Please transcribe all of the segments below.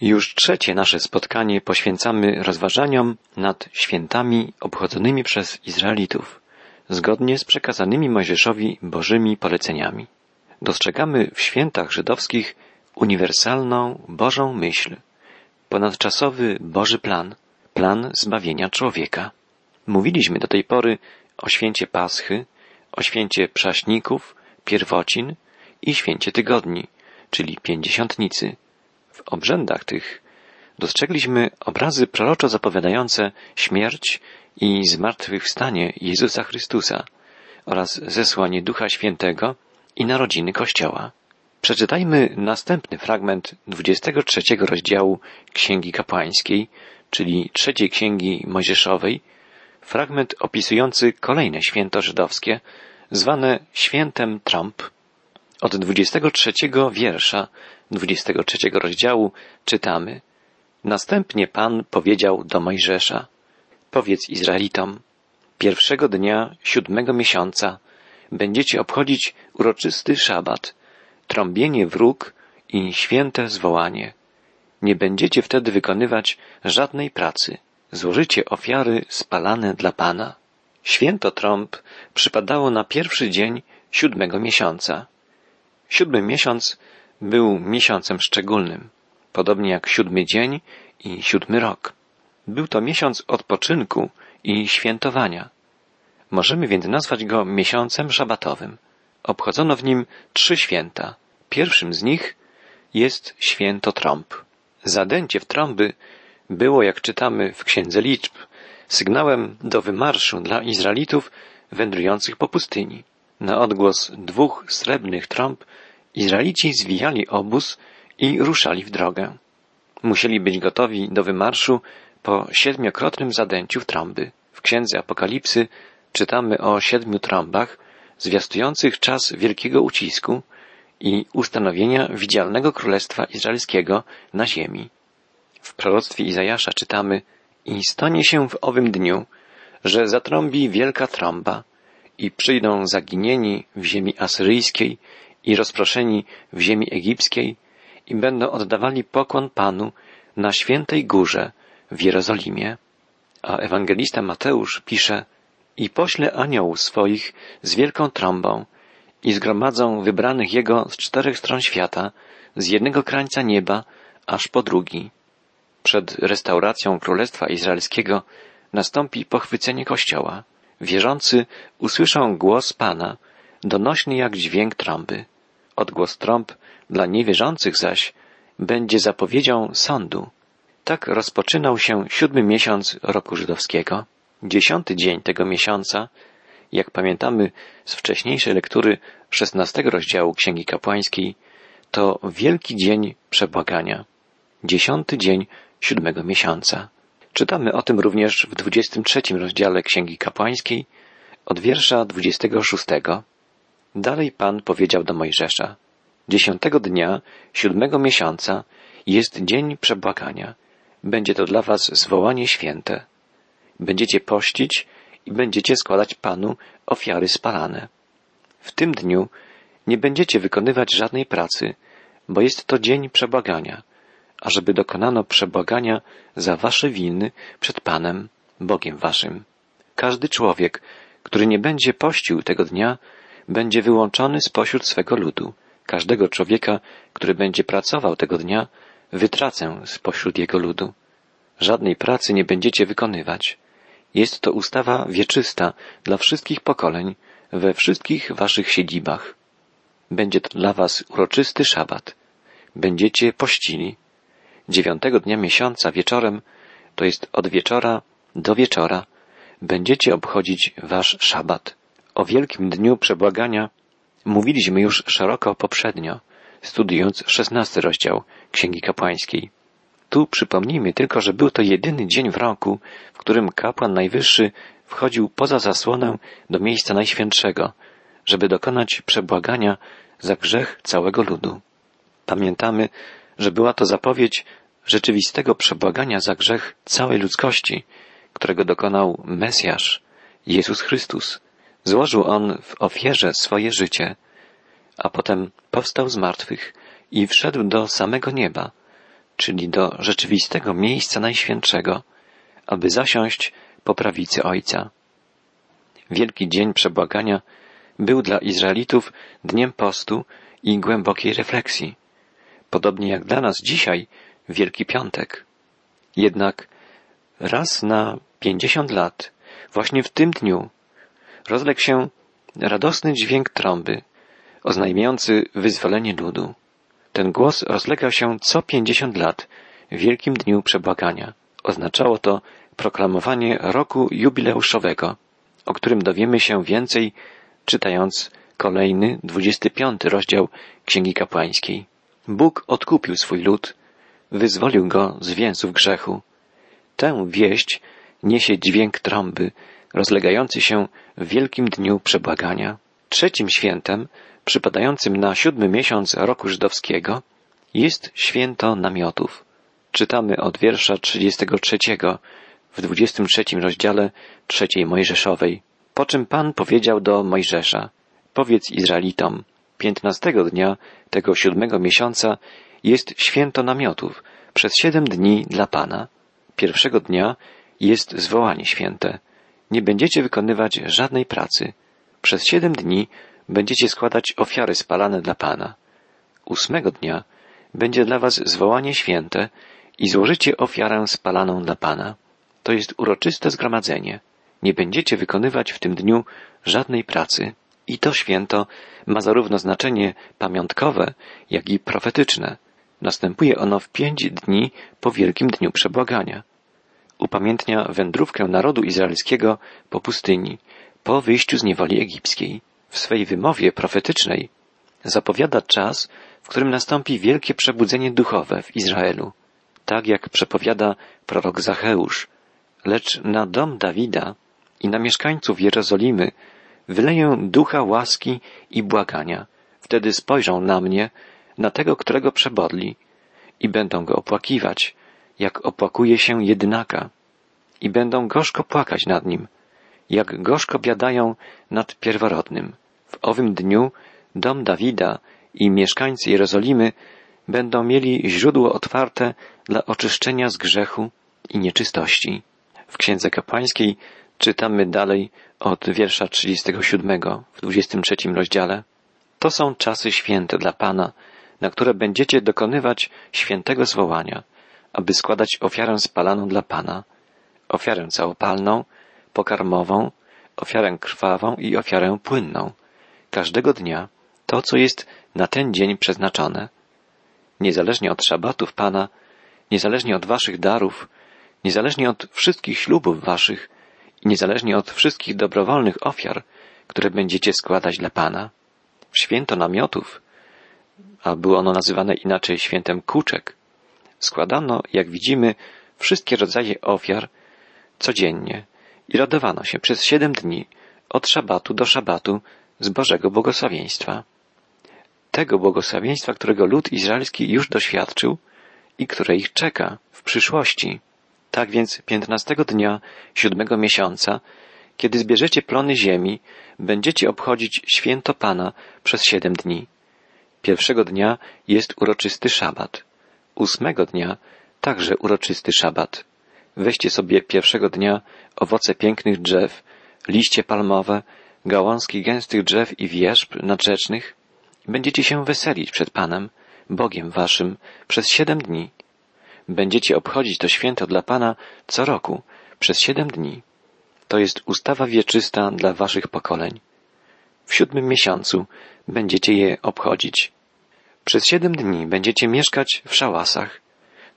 Już trzecie nasze spotkanie poświęcamy rozważaniom nad świętami obchodzonymi przez Izraelitów, zgodnie z przekazanymi Mojżeszowi Bożymi poleceniami. Dostrzegamy w świętach żydowskich uniwersalną Bożą myśl, ponadczasowy Boży plan, plan zbawienia człowieka. Mówiliśmy do tej pory o święcie Paschy, o święcie Przaśników, Pierwocin i święcie Tygodni, czyli Pięćdziesiątnicy. W obrzędach tych dostrzegliśmy obrazy proroczo zapowiadające śmierć i zmartwychwstanie Jezusa Chrystusa oraz zesłanie Ducha Świętego i narodziny Kościoła. Przeczytajmy następny fragment 23 rozdziału Księgi Kapłańskiej, czyli trzeciej Księgi Mojżeszowej, fragment opisujący kolejne święto żydowskie, zwane świętem Trąb. Od 23 wiersza 23 rozdziału czytamy Następnie Pan powiedział do Mojżesza Powiedz Izraelitom Pierwszego dnia siódmego miesiąca będziecie obchodzić uroczysty szabat, trąbienie wróg i święte zwołanie. Nie będziecie wtedy wykonywać żadnej pracy. Złożycie ofiary spalane dla Pana. Święto trąb przypadało na pierwszy dzień siódmego miesiąca. Siódmy miesiąc był miesiącem szczególnym, podobnie jak siódmy dzień i siódmy rok. Był to miesiąc odpoczynku i świętowania. Możemy więc nazwać go miesiącem szabatowym. Obchodzono w nim trzy święta. Pierwszym z nich jest święto trąb. Zadęcie w trąby było, jak czytamy w Księdze Liczb, sygnałem do wymarszu dla Izraelitów wędrujących po pustyni. Na odgłos dwóch srebrnych trąb Izraelici zwijali obóz i ruszali w drogę. Musieli być gotowi do wymarszu po siedmiokrotnym zadęciu trąby. W Księdze Apokalipsy czytamy o siedmiu trąbach zwiastujących czas wielkiego ucisku i ustanowienia widzialnego Królestwa Izraelskiego na ziemi. W proroctwie Izajasza czytamy i stanie się w owym dniu, że zatrąbi wielka trąba i przyjdą zaginieni w ziemi asyryjskiej i rozproszeni w ziemi egipskiej i będą oddawali pokłon Panu na świętej górze w Jerozolimie. A ewangelista Mateusz pisze i pośle aniołów swoich z wielką trąbą i zgromadzą wybranych Jego z czterech stron świata, z jednego krańca nieba aż po drugi. Przed restauracją Królestwa Izraelskiego nastąpi pochwycenie Kościoła. Wierzący usłyszą głos Pana, donośny jak dźwięk trąby. Odgłos trąb dla niewierzących zaś będzie zapowiedzią sądu. Tak rozpoczynał się siódmy miesiąc roku żydowskiego. Dziesiąty dzień tego miesiąca, jak pamiętamy z wcześniejszej lektury szesnastego rozdziału Księgi Kapłańskiej, to wielki dzień przebłagania. Dziesiąty dzień siódmego miesiąca. Czytamy o tym również w dwudziestym trzecim rozdziale Księgi Kapłańskiej od wiersza dwudziestego szóstego. Dalej Pan powiedział do Mojżesza, dziesiątego dnia siódmego miesiąca jest dzień przebłagania. Będzie to dla was zwołanie święte. Będziecie pościć i będziecie składać Panu ofiary spalane. W tym dniu nie będziecie wykonywać żadnej pracy, bo jest to dzień przebłagania, ażeby dokonano przebłagania za wasze winy przed Panem, Bogiem waszym. Każdy człowiek, który nie będzie pościł tego dnia, będzie wyłączony spośród swego ludu. Każdego człowieka, który będzie pracował tego dnia, wytracę spośród jego ludu. Żadnej pracy nie będziecie wykonywać. Jest to ustawa wieczysta dla wszystkich pokoleń, we wszystkich waszych siedzibach. Będzie to dla was uroczysty szabat. Będziecie pościli. Dziewiątego dnia miesiąca wieczorem, to jest od wieczora do wieczora, będziecie obchodzić wasz szabat. O wielkim dniu przebłagania mówiliśmy już szeroko poprzednio, studiując szesnasty rozdział Księgi Kapłańskiej. Tu przypomnijmy tylko, że był to jedyny dzień w roku, w którym kapłan najwyższy wchodził poza zasłonę do miejsca najświętszego, żeby dokonać przebłagania za grzech całego ludu. Pamiętamy, że była to zapowiedź rzeczywistego przebłagania za grzech całej ludzkości, którego dokonał Mesjasz, Jezus Chrystus. Złożył on w ofierze swoje życie, a potem powstał z martwych i wszedł do samego nieba, czyli do rzeczywistego miejsca najświętszego, aby zasiąść po prawicy Ojca. Wielki dzień przebłagania był dla Izraelitów dniem postu i głębokiej refleksji, podobnie jak dla nas dzisiaj Wielki Piątek. Jednak raz na pięćdziesiąt lat, właśnie w tym dniu, rozległ się radosny dźwięk trąby, oznajmiający wyzwolenie ludu. Ten głos rozlegał się co pięćdziesiąt lat w wielkim dniu przebłagania. Oznaczało to proklamowanie roku jubileuszowego, o którym dowiemy się więcej, czytając kolejny, dwudziesty piąty rozdział Księgi Kapłańskiej. Bóg odkupił swój lud, wyzwolił go z więzów grzechu. Tę wieść niesie dźwięk trąby, rozlegający się w wielkim dniu przebłagania. Trzecim świętem, przypadającym na siódmy miesiąc roku żydowskiego, jest święto namiotów. Czytamy od wiersza 33 w 23 rozdziale trzeciej Mojżeszowej. Po czym Pan powiedział do Mojżesza, powiedz Izraelitom, piętnastego dnia tego siódmego miesiąca jest święto namiotów przez siedem dni dla Pana. Pierwszego dnia jest zwołanie święte. Nie będziecie wykonywać żadnej pracy. Przez siedem dni będziecie składać ofiary spalane dla Pana. Ósmego dnia będzie dla was zwołanie święte i złożycie ofiarę spalaną dla Pana. To jest uroczyste zgromadzenie. Nie będziecie wykonywać w tym dniu żadnej pracy. I to święto ma zarówno znaczenie pamiątkowe, jak i profetyczne. Następuje ono w pięć dni po Wielkim Dniu Przebłagania. Upamiętnia wędrówkę narodu izraelskiego po pustyni, po wyjściu z niewoli egipskiej. W swej wymowie profetycznej zapowiada czas, w którym nastąpi wielkie przebudzenie duchowe w Izraelu, tak jak przepowiada prorok Zacheusz. Lecz na dom Dawida i na mieszkańców Jerozolimy wyleję ducha łaski i błagania. Wtedy spojrzą na mnie, na tego, którego przebodli, i będą go opłakiwać, jak opłakuje się jedynaka, i będą gorzko płakać nad nim, jak gorzko biadają nad pierworodnym. W owym dniu dom Dawida i mieszkańcy Jerozolimy będą mieli źródło otwarte dla oczyszczenia z grzechu i nieczystości. W Księdze Kapłańskiej czytamy dalej od wiersza 37 w 23 rozdziale. To są czasy święte dla Pana, na które będziecie dokonywać świętego zwołania, aby składać ofiarę spalaną dla Pana, ofiarę całopalną, pokarmową, ofiarę krwawą i ofiarę płynną. Każdego dnia to, co jest na ten dzień przeznaczone. Niezależnie od szabatów Pana, niezależnie od waszych darów, niezależnie od wszystkich ślubów waszych i niezależnie od wszystkich dobrowolnych ofiar, które będziecie składać dla Pana. W święto namiotów, a było ono nazywane inaczej świętem kuczek, składano, jak widzimy, wszystkie rodzaje ofiar codziennie i radowano się przez siedem dni od szabatu do szabatu z Bożego błogosławieństwa. Tego błogosławieństwa, którego lud izraelski już doświadczył i które ich czeka w przyszłości. Tak więc piętnastego dnia siódmego miesiąca, kiedy zbierzecie plony ziemi, będziecie obchodzić święto Pana przez siedem dni. Pierwszego dnia jest uroczysty szabat. Ósmego dnia także uroczysty szabat. Weźcie sobie pierwszego dnia owoce pięknych drzew, liście palmowe, gałązki gęstych drzew i wierzb nadrzecznych. Będziecie się weselić przed Panem, Bogiem waszym, przez siedem dni. Będziecie obchodzić to święto dla Pana co roku, przez siedem dni. To jest ustawa wieczysta dla waszych pokoleń. W siódmym miesiącu będziecie je obchodzić. Przez siedem dni będziecie mieszkać w szałasach.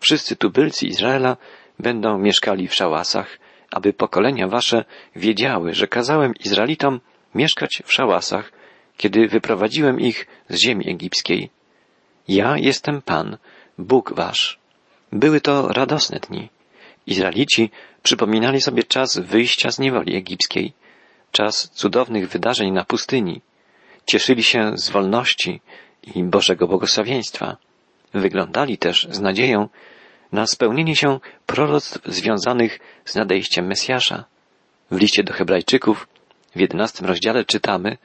Wszyscy tubylcy Izraela będą mieszkali w szałasach, aby pokolenia wasze wiedziały, że kazałem Izraelitom mieszkać w szałasach, kiedy wyprowadziłem ich z ziemi egipskiej. Ja jestem Pan, Bóg wasz. Były to radosne dni. Izraelici przypominali sobie czas wyjścia z niewoli egipskiej, czas cudownych wydarzeń na pustyni. Cieszyli się z wolności i Bożego błogosławieństwa. Wyglądali też z nadzieją na spełnienie się proroctw związanych z nadejściem Mesjasza. W liście do Hebrajczyków w jedenastym rozdziale czytamy,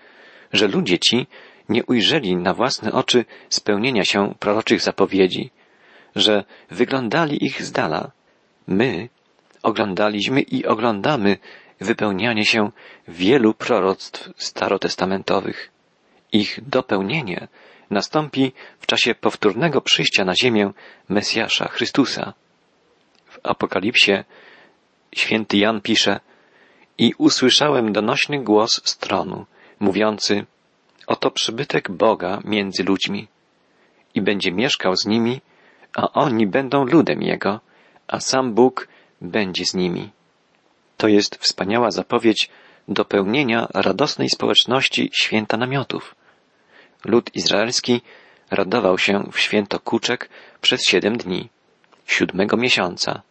że ludzie ci nie ujrzeli na własne oczy spełnienia się proroczych zapowiedzi, że wyglądali ich z dala. My oglądaliśmy i oglądamy wypełnianie się wielu proroctw starotestamentowych. Ich dopełnienie nastąpi w czasie powtórnego przyjścia na ziemię Mesjasza Chrystusa. W Apokalipsie święty Jan pisze i usłyszałem donośny głos z tronu, mówiący Oto przybytek Boga między ludźmi i będzie mieszkał z nimi, a oni będą ludem Jego, a sam Bóg będzie z nimi. To jest wspaniała zapowiedź dopełnienia radosnej społeczności święta namiotów. Lud izraelski radował się w święto kuczek przez siedem dni, siódmego miesiąca.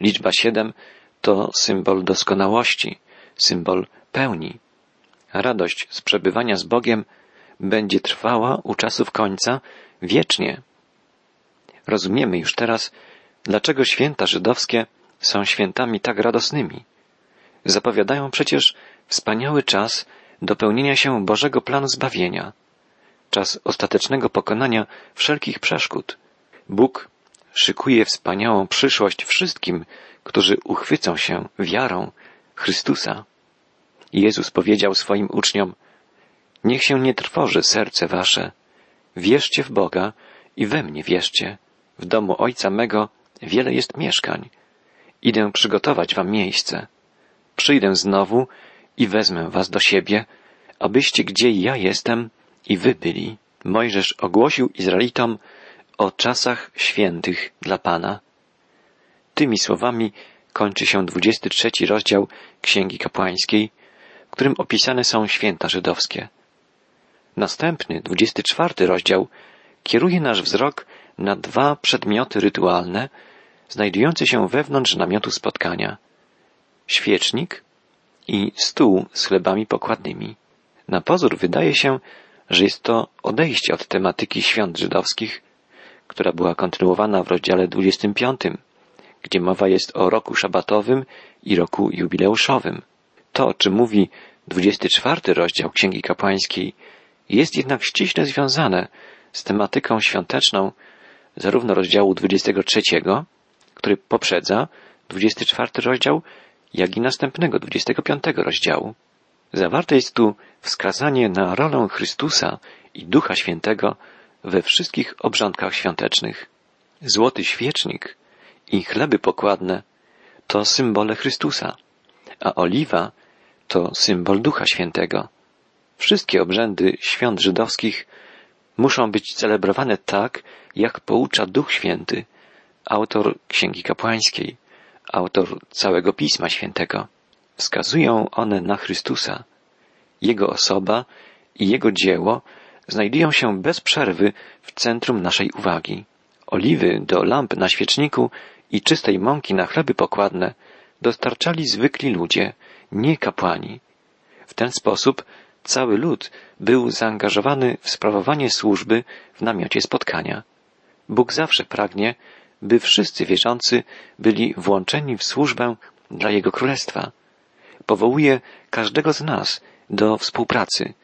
Liczba siedem to symbol doskonałości, symbol pełni. Radość z przebywania z Bogiem będzie trwała u czasów końca wiecznie. Rozumiemy już teraz, dlaczego święta żydowskie są świętami tak radosnymi. Zapowiadają przecież wspaniały czas dopełnienia się Bożego planu zbawienia, czas ostatecznego pokonania wszelkich przeszkód. Bóg szykuje wspaniałą przyszłość wszystkim, którzy uchwycą się wiarą Chrystusa. Jezus powiedział swoim uczniom, niech się nie trwoży serce wasze, wierzcie w Boga i we mnie wierzcie. W domu Ojca mego wiele jest mieszkań. Idę przygotować wam miejsce. Przyjdę znowu i wezmę was do siebie, abyście gdzie ja jestem i wy byli. Mojżesz ogłosił Izraelitom o czasach świętych dla Pana. Tymi słowami kończy się 23 rozdział Księgi Kapłańskiej, w którym opisane są święta żydowskie. Następny, 24 rozdział, kieruje nasz wzrok na dwa przedmioty rytualne, znajdujące się wewnątrz namiotu spotkania. Świecznik i stół z chlebami pokładnymi. Na pozór wydaje się, że jest to odejście od tematyki świąt żydowskich, która była kontynuowana w rozdziale 25, gdzie mowa jest o roku szabatowym i roku jubileuszowym. To, o czym mówi 24 rozdział Księgi Kapłańskiej, jest jednak ściśle związane z tematyką świąteczną zarówno rozdziału 23, który poprzedza 24 rozdział, jak i następnego 25 rozdziału. Zawarte jest tu wskazanie na rolę Chrystusa i Ducha Świętego we wszystkich obrządkach świątecznych. Złoty świecznik i chleby pokładne to symbole Chrystusa, a oliwa to symbol Ducha Świętego. Wszystkie obrzędy świąt żydowskich muszą być celebrowane tak, jak poucza Duch Święty, autor Księgi Kapłańskiej, autor całego Pisma Świętego. Wskazują one na Chrystusa. Jego osoba i Jego dzieło znajdują się bez przerwy w centrum naszej uwagi. Oliwy do lamp na świeczniku i czystej mąki na chleby pokładne dostarczali zwykli ludzie, nie kapłani. W ten sposób cały lud był zaangażowany w sprawowanie służby w namiocie spotkania. Bóg zawsze pragnie, by wszyscy wierzący byli włączeni w służbę dla Jego Królestwa. Powołuje każdego z nas do współpracy,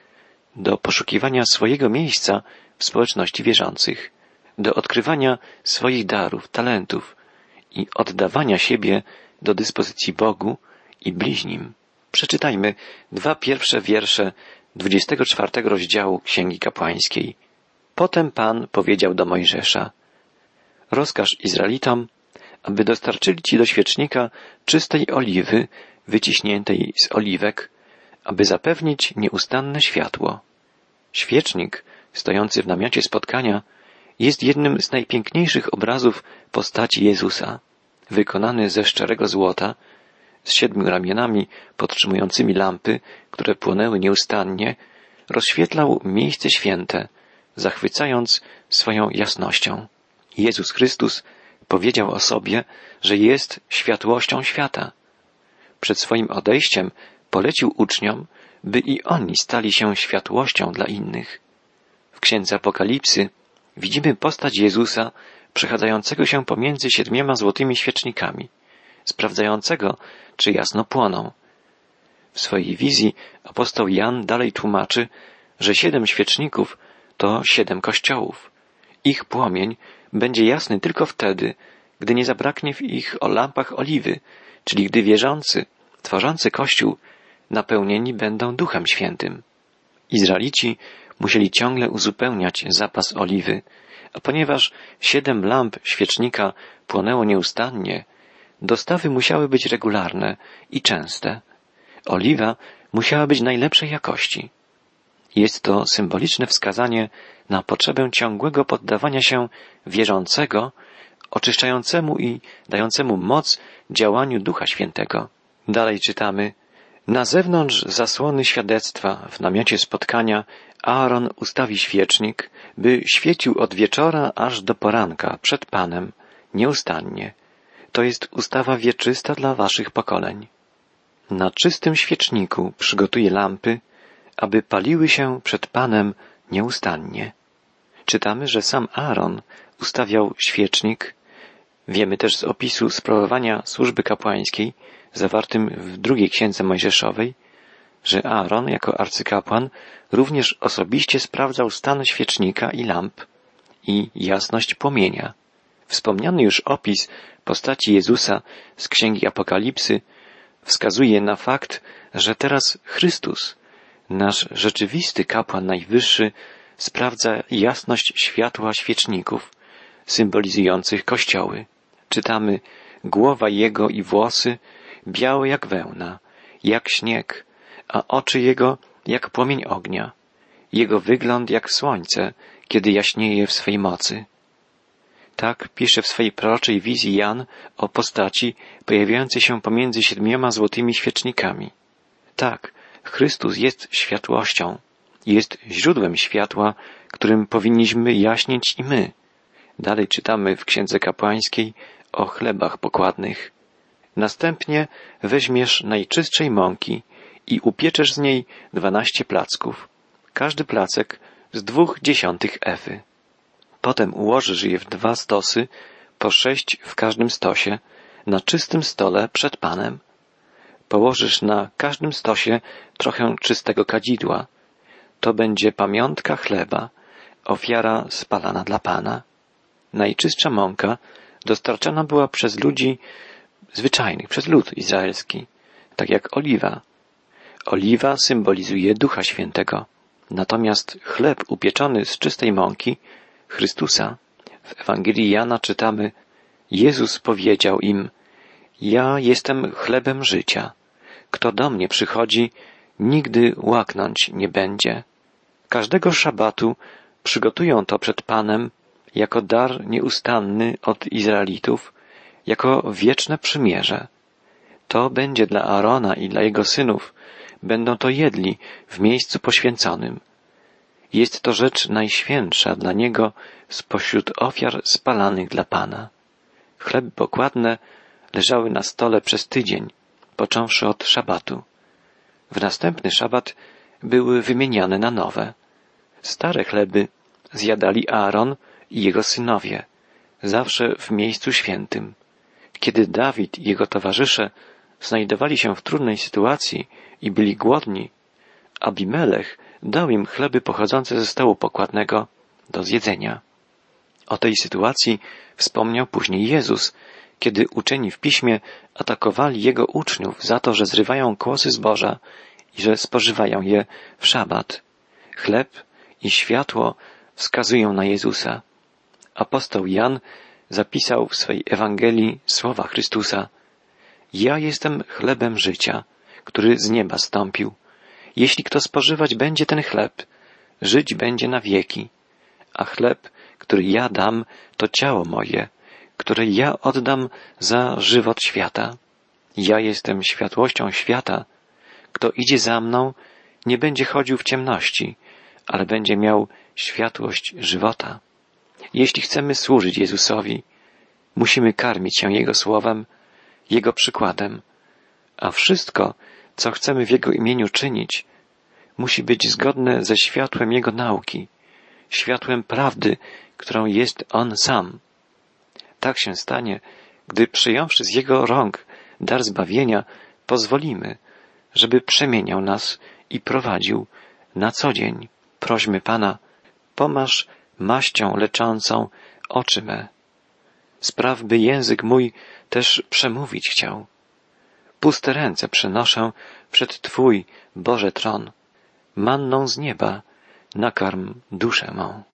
do poszukiwania swojego miejsca w społeczności wierzących, do odkrywania swoich darów, talentów i oddawania siebie do dyspozycji Bogu i bliźnim. Przeczytajmy dwa pierwsze wiersze 24 rozdziału Księgi Kapłańskiej. Potem Pan powiedział do Mojżesza, rozkaż Izraelitom, aby dostarczyli ci do świecznika czystej oliwy wyciśniętej z oliwek, aby zapewnić nieustanne światło. Świecznik, stojący w namiocie spotkania, jest jednym z najpiękniejszych obrazów postaci Jezusa, wykonany ze szczerego złota, z siedmiu ramionami podtrzymującymi lampy, które płonęły nieustannie, rozświetlał miejsce święte, zachwycając swoją jasnością. Jezus Chrystus powiedział o sobie, że jest światłością świata. Przed swoim odejściem polecił uczniom, by i oni stali się światłością dla innych. W księdze Apokalipsy widzimy postać Jezusa przechadzającego się pomiędzy siedmioma złotymi świecznikami, sprawdzającego, czy jasno płoną. W swojej wizji apostoł Jan dalej tłumaczy, że siedem świeczników to siedem kościołów. Ich płomień będzie jasny tylko wtedy, gdy nie zabraknie w ich o lampach oliwy, czyli gdy wierzący, tworzący Kościół, napełnieni będą Duchem Świętym. Izraelici musieli ciągle uzupełniać zapas oliwy, a ponieważ siedem lamp świecznika płonęło nieustannie, dostawy musiały być regularne i częste. Oliwa musiała być najlepszej jakości. Jest to symboliczne wskazanie na potrzebę ciągłego poddawania się wierzącego, oczyszczającemu i dającemu moc działaniu Ducha Świętego. Dalej czytamy, na zewnątrz zasłony świadectwa w namiocie spotkania Aaron ustawi świecznik, by świecił od wieczora aż do poranka przed Panem, nieustannie. To jest ustawa wieczysta dla waszych pokoleń. Na czystym świeczniku przygotuje lampy, aby paliły się przed Panem nieustannie. Czytamy, że sam Aaron ustawiał świecznik. Wiemy też z opisu sprawowania służby kapłańskiej, zawartym w drugiej księdze Mojżeszowej, że Aaron jako arcykapłan również osobiście sprawdzał stan świecznika i lamp i jasność płomienia. Wspomniany już opis postaci Jezusa z Księgi Apokalipsy wskazuje na fakt, że teraz Chrystus, nasz rzeczywisty kapłan najwyższy, sprawdza jasność światła świeczników, symbolizujących kościoły. Czytamy, głowa jego i włosy białe jak wełna, jak śnieg, a oczy jego jak płomień ognia, jego wygląd jak słońce, kiedy jaśnieje w swej mocy. Tak pisze w swej proroczej wizji Jan o postaci pojawiającej się pomiędzy siedmioma złotymi świecznikami. Tak, Chrystus jest światłością, jest źródłem światła, którym powinniśmy jaśnieć i my. Dalej czytamy w Księdze Kapłańskiej o chlebach pokładnych. Następnie weźmiesz najczystszej mąki i upieczesz z niej dwanaście placków, każdy placek z dwóch dziesiątych efy. Potem ułożysz je w dwa stosy, po sześć w każdym stosie, na czystym stole przed Panem. Położysz na każdym stosie trochę czystego kadzidła. To będzie pamiątka chleba, ofiara spalana dla Pana. Najczystsza mąka dostarczana była przez ludzi zwyczajnych, przez lud izraelski, tak jak oliwa. Oliwa symbolizuje Ducha Świętego, natomiast chleb upieczony z czystej mąki, Chrystusa, w Ewangelii Jana czytamy, Jezus powiedział im, Ja jestem chlebem życia. Kto do mnie przychodzi, nigdy łaknąć nie będzie. Każdego szabatu przygotują to przed Panem jako dar nieustanny od Izraelitów, jako wieczne przymierze. To będzie dla Arona i dla jego synów, będą to jedli w miejscu poświęconym. Jest to rzecz najświętsza dla niego spośród ofiar spalanych dla Pana. Chleby pokładne leżały na stole przez tydzień, począwszy od szabatu. W następny szabat były wymieniane na nowe. Stare chleby zjadali Aaron i jego synowie, zawsze w miejscu świętym. Kiedy Dawid i jego towarzysze znajdowali się w trudnej sytuacji i byli głodni, Abimelech dał im chleby pochodzące ze stołu pokładnego do zjedzenia. O tej sytuacji wspomniał później Jezus, kiedy uczeni w piśmie atakowali jego uczniów za to, że zrywają kłosy zboża i że spożywają je w szabat. Chleb i światło wskazują na Jezusa. Apostoł Jan zapisał w swej Ewangelii słowa Chrystusa. Ja jestem chlebem życia, który z nieba stąpił. Jeśli kto spożywać będzie ten chleb, żyć będzie na wieki. A chleb, który ja dam, to ciało moje, które ja oddam za żywot świata. Ja jestem światłością świata. Kto idzie za mną, nie będzie chodził w ciemności, ale będzie miał światłość żywota. Jeśli chcemy służyć Jezusowi, musimy karmić się Jego słowem, Jego przykładem, a wszystko, co chcemy w Jego imieniu czynić, musi być zgodne ze światłem Jego nauki, światłem prawdy, którą jest On sam. Tak się stanie, gdy przyjąwszy z Jego rąk dar zbawienia, pozwolimy, żeby przemieniał nas i prowadził na co dzień. Prośmy Pana, pomasz maścią leczącą oczy me. Spraw, by język mój też przemówić chciał. Puste ręce przynoszę przed Twój, Boże, tron. Manną z nieba nakarm duszę mą.